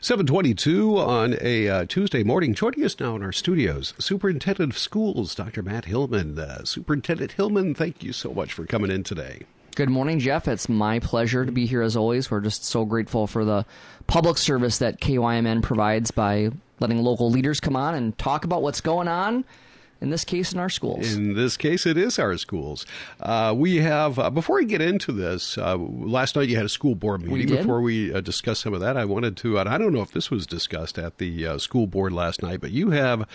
722 on a uh, Tuesday morning. Joining us now in our studios, Superintendent of Schools, Dr. Matt Hillmann. Uh, Superintendent Hillmann, thank you so much for coming in today. Good morning, Jeff. It's my pleasure to be here as always. We're just so grateful for the public service that KYMN provides by letting local leaders come on and talk about what's going on in this case in our schools. In this case, it is our schools. Uh, we have, uh, before we get into this, uh, last night you had a school board meeting. We did. Before we uh, discuss some of that, I wanted to, and I don't know if this was discussed at the uh, school board last night, but you have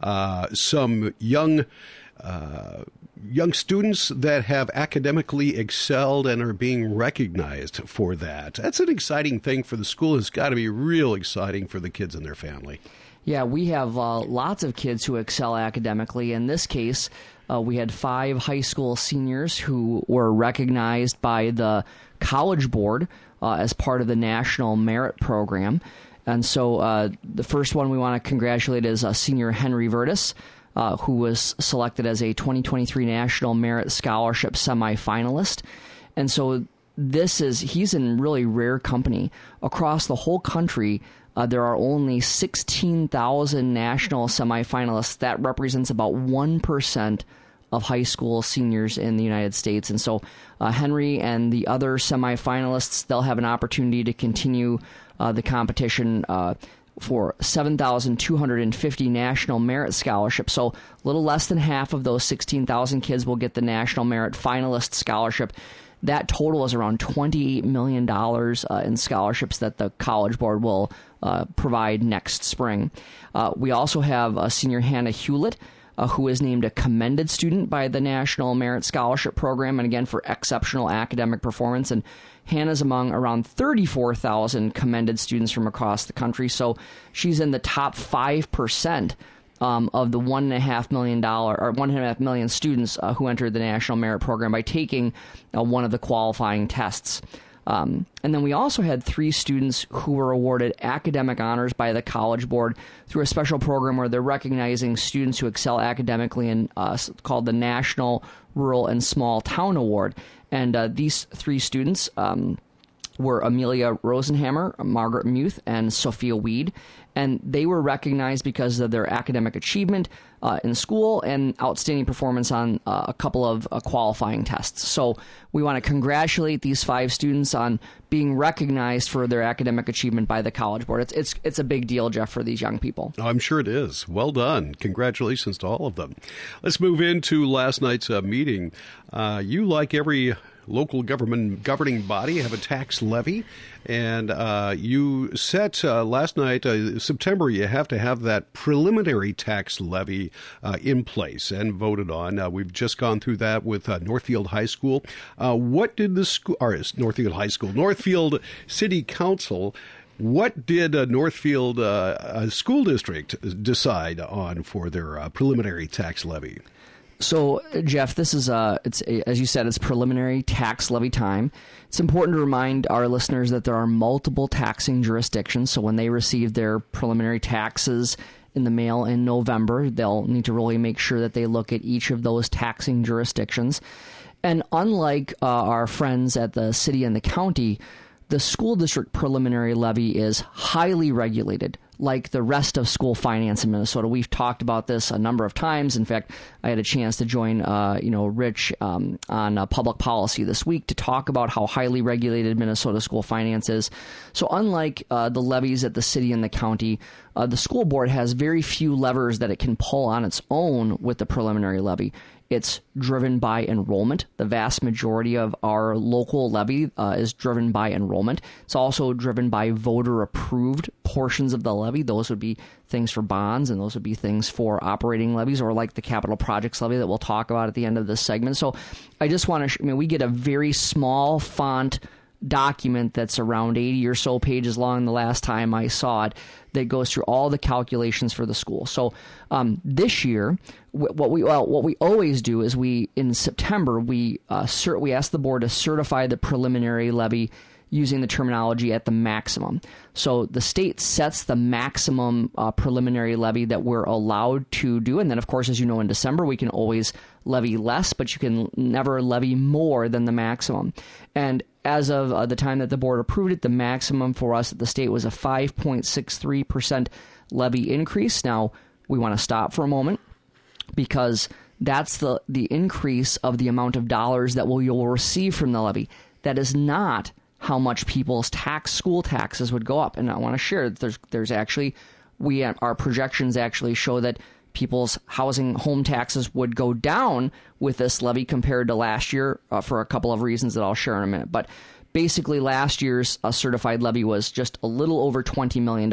uh, some young. young students that have academically excelled and are being recognized for that. That's an exciting thing for the school. It's got to be real exciting for the kids and their family. Yeah, we have uh, lots of kids who excel academically. In this case, uh, we had five high school seniors who were recognized by the College Board uh, as part of the National Merit Program. And so uh, the first one we want to congratulate is uh, senior Henry Vertis. Uh, who was selected as a 2023 National Merit Scholarship semifinalist. And so this is, he's in really rare company. Across the whole country, uh, there are only 16,000 national semifinalists. That represents about 1% of high school seniors in the United States. And so uh, Henry and the other semifinalists, they'll have an opportunity to continue uh, the competition uh, for 7,250 national merit scholarships. So a little less than half of those 16,000 kids will get the national merit finalist scholarship. That total is around $28 million uh, in scholarships that the College Board will uh, provide next spring. Uh, we also have senior Hannah Hewlett. Uh, who is named a commended student by the National Merit Scholarship Program, and again for exceptional academic performance. And Hannah's among around 34,000 commended students from across the country, so she's in the top 5% um, of the one and a half million dollar or one and a half million students uh, who entered the National Merit Program by taking uh, one of the qualifying tests. Um, and then we also had three students who were awarded academic honors by the College Board through a special program where they're recognizing students who excel academically in uh, called the National Rural and Small Town Award. And uh, these three students. Um, were Amelia Rosenhammer, Margaret Muth, and Sophia Weed. And they were recognized because of their academic achievement uh, in school and outstanding performance on uh, a couple of uh, qualifying tests. So we want to congratulate these five students on being recognized for their academic achievement by the College Board. It's it's it's a big deal, Jeff, for these young people. Oh, I'm sure it is. Well done. Congratulations to all of them. Let's move into last night's uh, meeting. Uh, you, like every local government governing body have a tax levy, and uh, you set uh, last night uh, September. You have to have that preliminary tax levy uh, in place and voted on. Uh, we've just gone through that with uh, Northfield High School. what did the school, or Northfield High School, Northfield City Council? What did uh, Northfield uh, School District decide on for their uh, preliminary tax levy? So, Jeff, this is uh, it's as you said, it's preliminary tax levy time. It's important to remind our listeners that there are multiple taxing jurisdictions. So, when they receive their preliminary taxes in the mail in November, they'll need to really make sure that they look at each of those taxing jurisdictions. And unlike uh, our friends at the city and the county, the school district preliminary levy is highly regulated like the rest of school finance in Minnesota. We've talked about this a number of times. In fact, I had a chance to join, uh, you know, Rich um, on uh, public policy this week to talk about how highly regulated Minnesota school finance is. So, unlike uh, the levies at the city and the county, uh, the school board has very few levers that it can pull on its own with the preliminary levy. It's driven by enrollment. The vast majority of our local levy uh, is driven by enrollment. It's also driven by voter approved portions of the levy. Those would be things for bonds, and those would be things for operating levies, or like the capital projects levy that we'll talk about at the end of this segment. So I just want to, sh- I mean, we get a very small font document that's around 80 or so pages long the last time I saw it that goes through all the calculations for the school. So um, this year, what we well, what we always do is we in September we uh, cert, we ask the board to certify the preliminary levy using the terminology at the maximum. So the state sets the maximum uh, preliminary levy that we're allowed to do. And then, of course, as you know, in December, we can always levy less, but you can never levy more than the maximum. And as of uh, the time that the board approved it, the maximum for us at the state was a 5.63% levy increase. Now, we want to stop for a moment because that's the, the increase of the amount of dollars that will, you'll receive from the levy. That is not how much people's tax school taxes would go up. And I want to share that there's there's actually we our projections actually show that people's housing home taxes would go down with this levy compared to last year uh, for a couple of reasons that I'll share in a minute. But basically, last year's uh, certified levy was just a little over $20 million.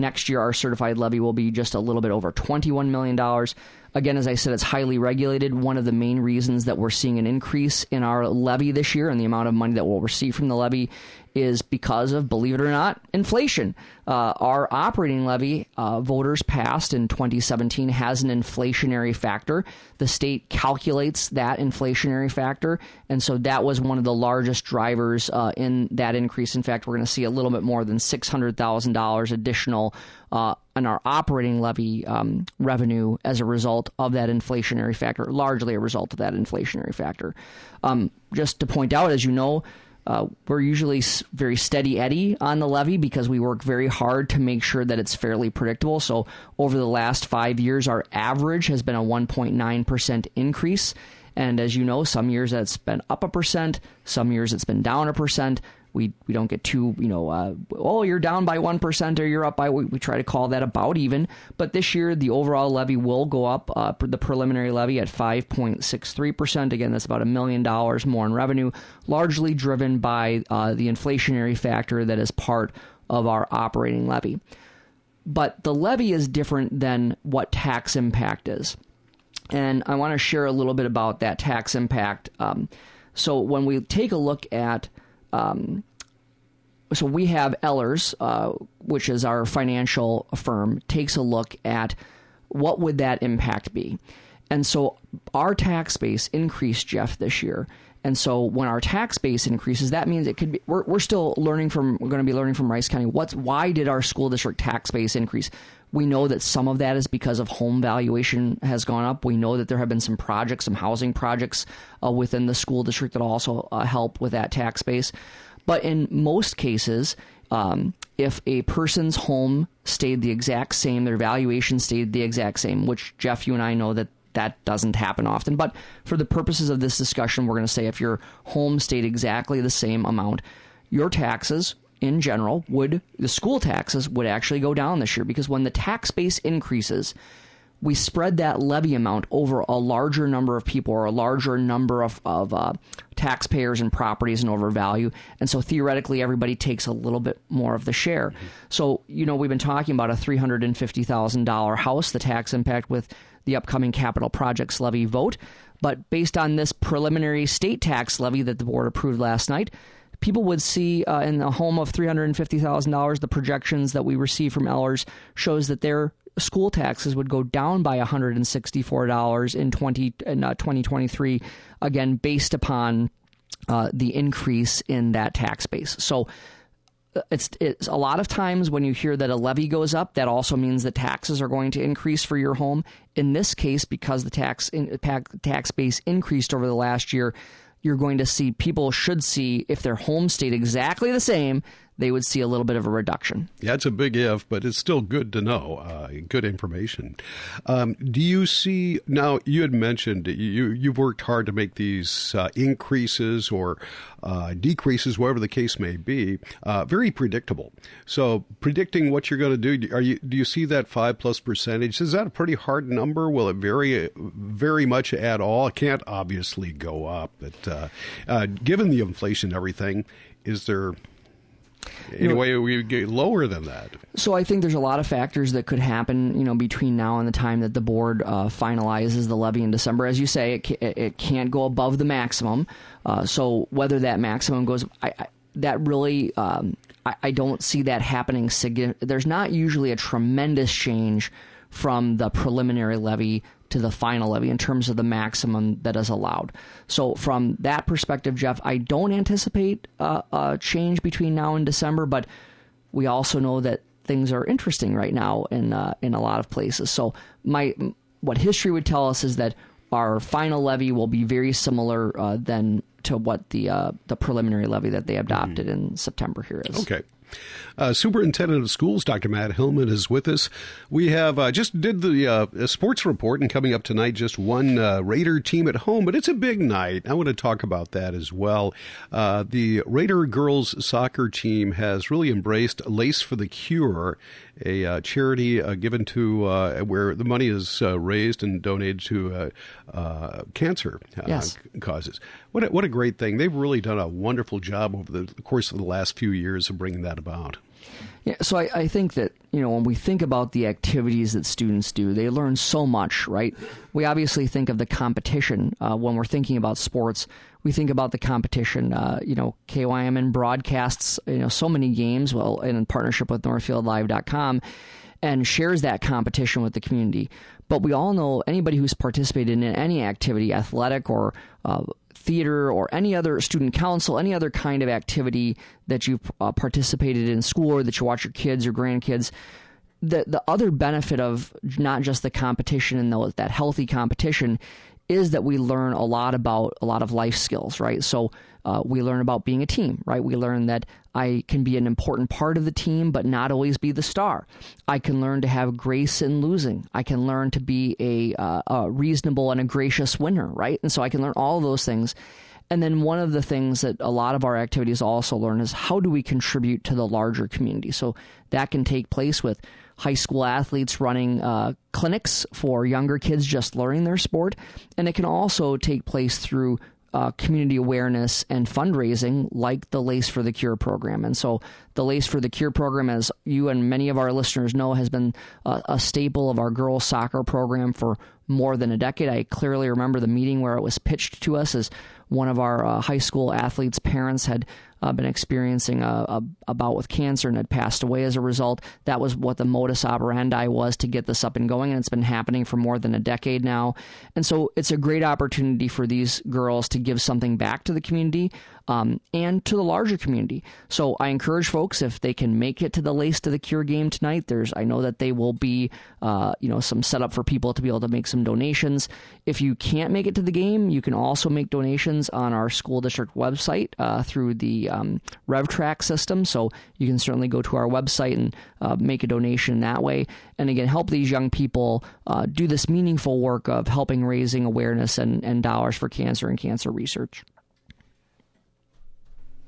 Next year, our certified levy will be just a little bit over $21 million. Again, as I said, it's highly regulated. One of the main reasons that we're seeing an increase in our levy this year and the amount of money that we'll receive from the levy is because of, believe it or not, inflation. Uh, our operating levy, uh, voters passed in 2017, has an inflationary factor. The state calculates that inflationary factor, and so that was one of the largest drivers uh, in that increase. In fact, we're going to see a little bit more than $600,000 additional uh, in our operating levy um, revenue as a result of that inflationary factor, largely a result of that inflationary factor. Um, just to point out, as you know, uh, we're usually very steady eddy on the levy because we work very hard to make sure that it's fairly predictable. So, over the last five years, our average has been a 1.9% increase. And as you know, some years that's been up a percent, some years it's been down a percent we we don't get too you know uh, oh you're down by one percent or you're up by we, we, try to call that about even. But this year the overall levy will go up. Uh, the preliminary levy at five point six three percent. Again, that's about a million dollars more in revenue, largely driven by uh, the inflationary factor that is part of our operating levy. But the levy is different than what tax impact is, and I want to share a little bit about that tax impact. Um, so when we take a look at um, so we have Ehlers, uh, which is our financial firm, takes a look at what would that impact be. And so our tax base increased, Jeff, this year. And so when our tax base increases, that means it could be. We're, we're still learning from. We're going to be learning from Rice County. What's why did our school district tax base increase? We know that some of that is because of home valuation has gone up. We know that there have been some projects, some housing projects uh, within the school district that also uh, help with that tax base. But in most cases, um, if a person's home stayed the exact same, their valuation stayed the exact same, which Jeff, you and I know that that doesn't happen often. But for the purposes of this discussion, we're going to say if your home stayed exactly the same amount, your taxes in general would the school taxes would actually go down this year because when the tax base increases we spread that levy amount over a larger number of people or a larger number of, of uh, taxpayers and properties and over value. And so theoretically, everybody takes a little bit more of the share. Mm-hmm. So, you know, we've been talking about a $350,000 house, the tax impact with the upcoming capital projects levy vote. But based on this preliminary state tax levy that the board approved last night, people would see uh, in the home of $350,000, the projections that we receive from Ehlers shows that their school taxes would go down by $164 in 20 in, uh, 2023 again based upon uh, the increase in that tax base. So it's it's a lot of times when you hear that a levy goes up, that also means that taxes are going to increase for your home. In this case, because the tax in, tax base increased over the last year, you're going to see people should see if their home stayed exactly the same, they would see a little bit of a reduction. Yeah, it's a big if, but it's still good to know, uh, good information. Um, do you see now? You had mentioned you you've worked hard to make these uh, increases or uh, decreases, whatever the case may be, uh, very predictable. So predicting what you're going to do, are you do you see that five plus percentage? Is that a pretty hard number? Will it vary very much at all? It can't obviously go up, but uh, uh, given the inflation and everything, is there Anyway, we get lower than that. So I think there's a lot of factors that could happen, you know, between now and the time that the board uh, finalizes the levy in December. As you say, it, it can't go above the maximum. Uh, so whether that maximum goes, I, I, that really, um, I, I, don't see that happening. There's not usually a tremendous change from the preliminary levy to the final levy in terms of the maximum that is allowed. So, from that perspective, Jeff, I don't anticipate uh, a change between now and December, but we also know that things are interesting right now in uh, in a lot of places. So, my what history would tell us is that our final levy will be very similar uh, than to what the uh, the preliminary levy that they adopted mm-hmm. in September here is. Okay. Uh, Superintendent of Schools, Dr. Matt Hillmann, is with us. We have uh, just did the uh, sports report, and coming up tonight, just one uh, Raider team at home, but it's a big night. I want to talk about that as well. Uh, the Raider girls soccer team has really embraced Lace for the Cure, a uh, charity uh, given to uh, where the money is uh, raised and donated to uh, cancer yes. causes. What a, what a great thing! They've really done a wonderful job over the course of the last few years of bringing that about. Yeah, so I, I, think that you know when we think about the activities that students do, they learn so much, right? We obviously think of the competition uh, when we're thinking about sports. We think about the competition. Uh, you know, KYMN broadcasts you know so many games, well, in partnership with NorthfieldLive.com, and shares that competition with the community. But we all know anybody who's participated in any activity, athletic or uh, theater or any other student council, any other kind of activity that you've uh, participated in school or that you watch your kids or grandkids, the the other benefit of not just the competition and the, that healthy competition is that we learn a lot about a lot of life skills, right? So uh, we learn about being a team, right? We learn that I can be an important part of the team, but not always be the star. I can learn to have grace in losing. I can learn to be a, uh, a reasonable and a gracious winner, right? And so I can learn all those things. And then one of the things that a lot of our activities also learn is how do we contribute to the larger community? So that can take place with high school athletes running uh, clinics for younger kids just learning their sport. And it can also take place through uh, community awareness and fundraising like the Lace for the Cure program. And so, the Lace for the Cure program, as you and many of our listeners know, has been a, a staple of our girls' soccer program for more than a decade. I clearly remember the meeting where it was pitched to us as one of our uh, high school athletes' parents had uh, been experiencing a, a, a, bout with cancer and had passed away as a result. That was what the modus operandi was to get this up and going, and it's been happening for more than a decade now. And so it's a great opportunity for these girls to give something back to the community um, and to the larger community. So I encourage folks if they can make it to the Lace to the Cure game tonight. There's I know that they will be uh, you know some setup for people to be able to make some donations. If you can't make it to the game, you can also make donations on our school district website uh, through the um, RevTrak system. So you can certainly go to our website and uh, make a donation that way. And again, help these young people uh, do this meaningful work of helping raising awareness and, and dollars for cancer and cancer research.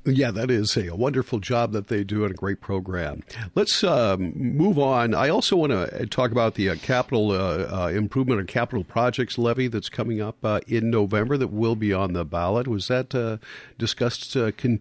Yeah, that is a, wonderful job that they do and a great program. Let's um, move on. I also want to talk about the uh, capital uh, uh, improvement and capital projects levy that's coming up uh, in November that will be on the ballot. Was that uh, discussed uh, con-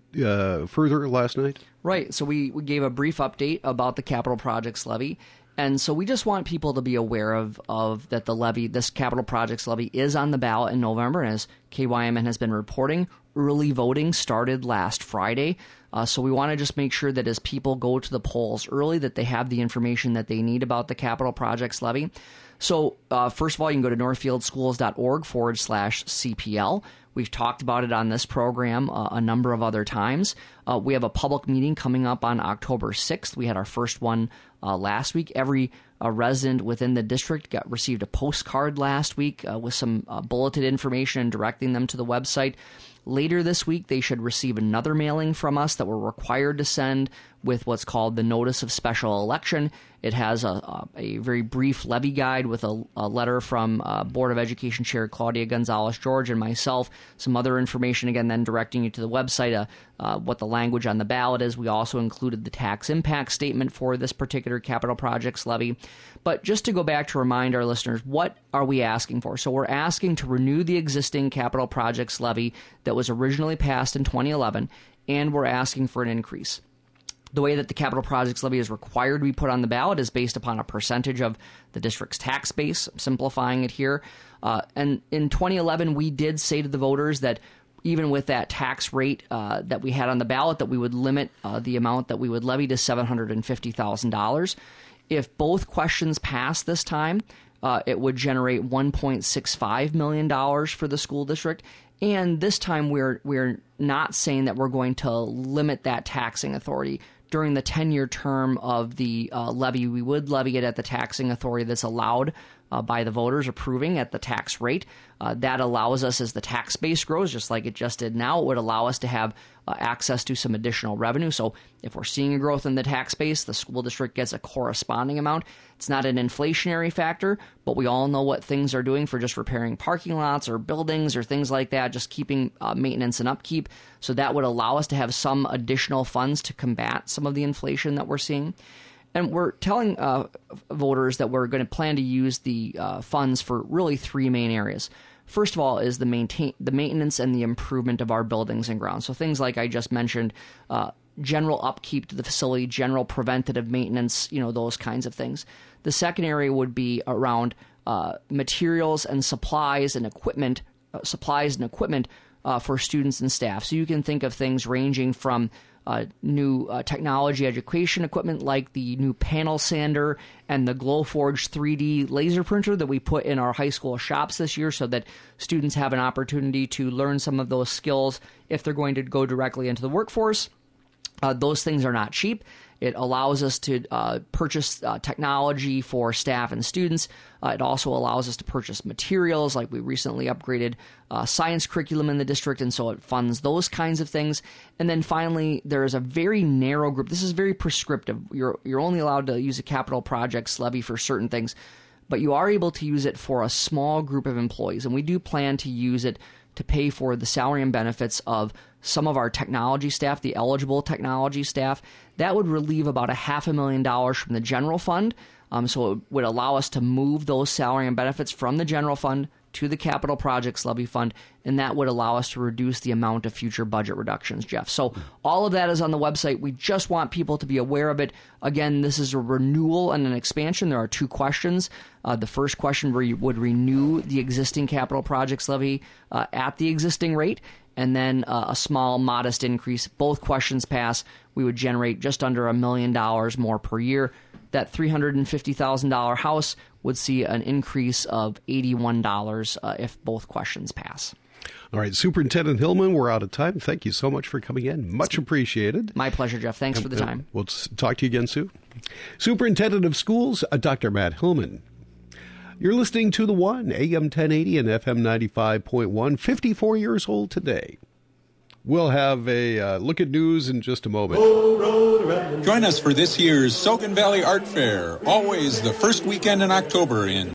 further last night? Right. So we, we gave a brief update about the capital projects levy. And so we just want people to be aware of, of that the levy, this capital projects levy, is on the ballot in November. And as KYMN has been reporting, early voting started last Friday. Uh, so we want to just make sure that as people go to the polls early, that they have the information that they need about the capital projects levy. So uh, first of all, you can go to northfieldschools.org forward slash CPL. We've talked about it on this program uh, a number of other times. Uh, we have a public meeting coming up on October 6th. We had our first one uh, last week. Every uh, resident within the district got received a postcard last week with some bulleted information directing them to the website. Later this week, they should receive another mailing from us that we're required to send with what's called the Notice of Special Election. It has a, a, very brief levy guide with a, a letter from uh, Board of Education Chair Claudia Gonzalez George and myself, some other information, again, then directing you to the website, uh, uh, what the language on the ballot is. We also included the tax impact statement for this particular capital projects levy. But just to go back to remind our listeners, what are we asking for? So we're asking to renew the existing capital projects levy that was originally passed in 2011, and we're asking for an increase. The way that the capital projects levy is required to be put on the ballot is based upon a percentage of the district's tax base. I'm simplifying it here. Uh, and in 2011, we did say to the voters that even with that tax rate uh, that we had on the ballot, that we would limit uh, the amount that we would levy to $750,000. If both questions pass this time, uh, it would generate 1.65 million dollars for the school district. And this time, we're we're not saying that we're going to limit that taxing authority during the 10 year term of the uh, levy. We would levy it at the taxing authority that's allowed uh, by the voters approving at the tax rate. Uh, that allows us, as the tax base grows, just like it just did now, it would allow us to have uh, access to some additional revenue. So if we're seeing a growth in the tax base, the school district gets a corresponding amount. It's not an inflationary factor, but we all know what things are doing for just repairing parking lots or buildings or things like that, just keeping uh, maintenance and upkeep. So that would allow us to have some additional funds to combat some of the inflation that we're seeing. And we're telling uh, voters that we're going to plan to use the uh, funds for really three main areas. First of all, is the maintain the maintenance and the improvement of our buildings and grounds. So things like I just mentioned, uh, general upkeep to the facility, general preventative maintenance, you know those kinds of things. The second area would be around uh, materials and supplies and equipment, uh, supplies and equipment uh, for students and staff. So you can think of things ranging from uh, new uh, technology education equipment like the new panel sander and the Glowforge 3D laser printer that we put in our high school shops this year so that students have an opportunity to learn some of those skills if they're going to go directly into the workforce. Uh, those things are not cheap. It allows us to uh, purchase uh, technology for staff and students. Uh, it also allows us to purchase materials, like we recently upgraded uh, science curriculum in the district, and so it funds those kinds of things. And then finally, there is a very narrow group. This is very prescriptive. You're you're only allowed to use a capital projects levy for certain things, but you are able to use it for a small group of employees, and we do plan to use it to pay for the salary and benefits of some of our technology staff, the eligible technology staff. That would relieve about a half a million dollars from the general fund. Um, so it would allow us to move those salary and benefits from the general fund to the capital projects levy fund, and that would allow us to reduce the amount of future budget reductions, Jeff. So all of that is on the website. We just want people to be aware of it. Again, this is a renewal and an expansion. There are two questions. Uh, the first question you would renew the existing capital projects levy uh, at the existing rate, and then uh, a small, modest increase. Both questions pass. We would generate just under a million dollars more per year. That $350,000 house would see an increase of $81 uh, if both questions pass. All right, Superintendent Hillmann, we're out of time. Thank you so much for coming in. Much appreciated. My pleasure, Jeff. Thanks for the time. We'll talk to you again, soon. Superintendent of Schools, uh, Dr. Matt Hillmann. You're listening to The One, AM 1080 and FM 95.1, 54 years old today. We'll have a uh, look at news in just a moment. Join us for this year's Sogn Valley Art Fair, always the first weekend in October in